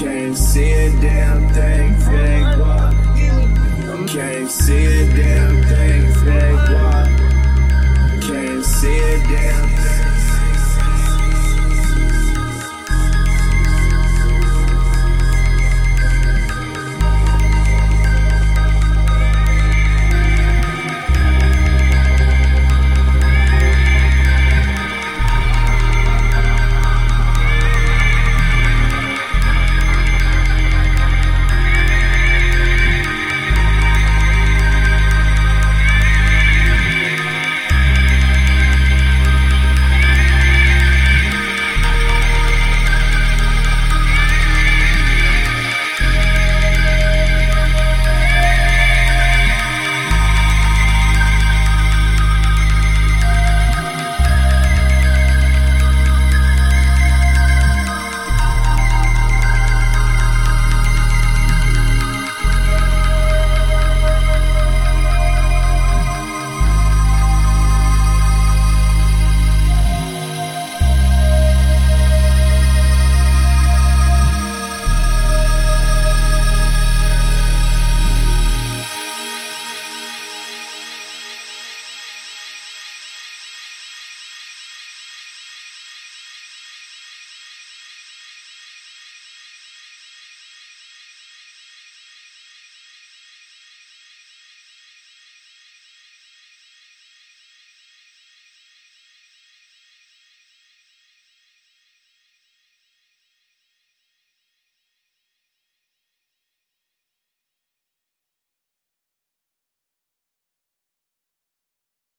Can't see a damn thing, fake walk. Can't see a damn thing, fake walk. Can't see a damn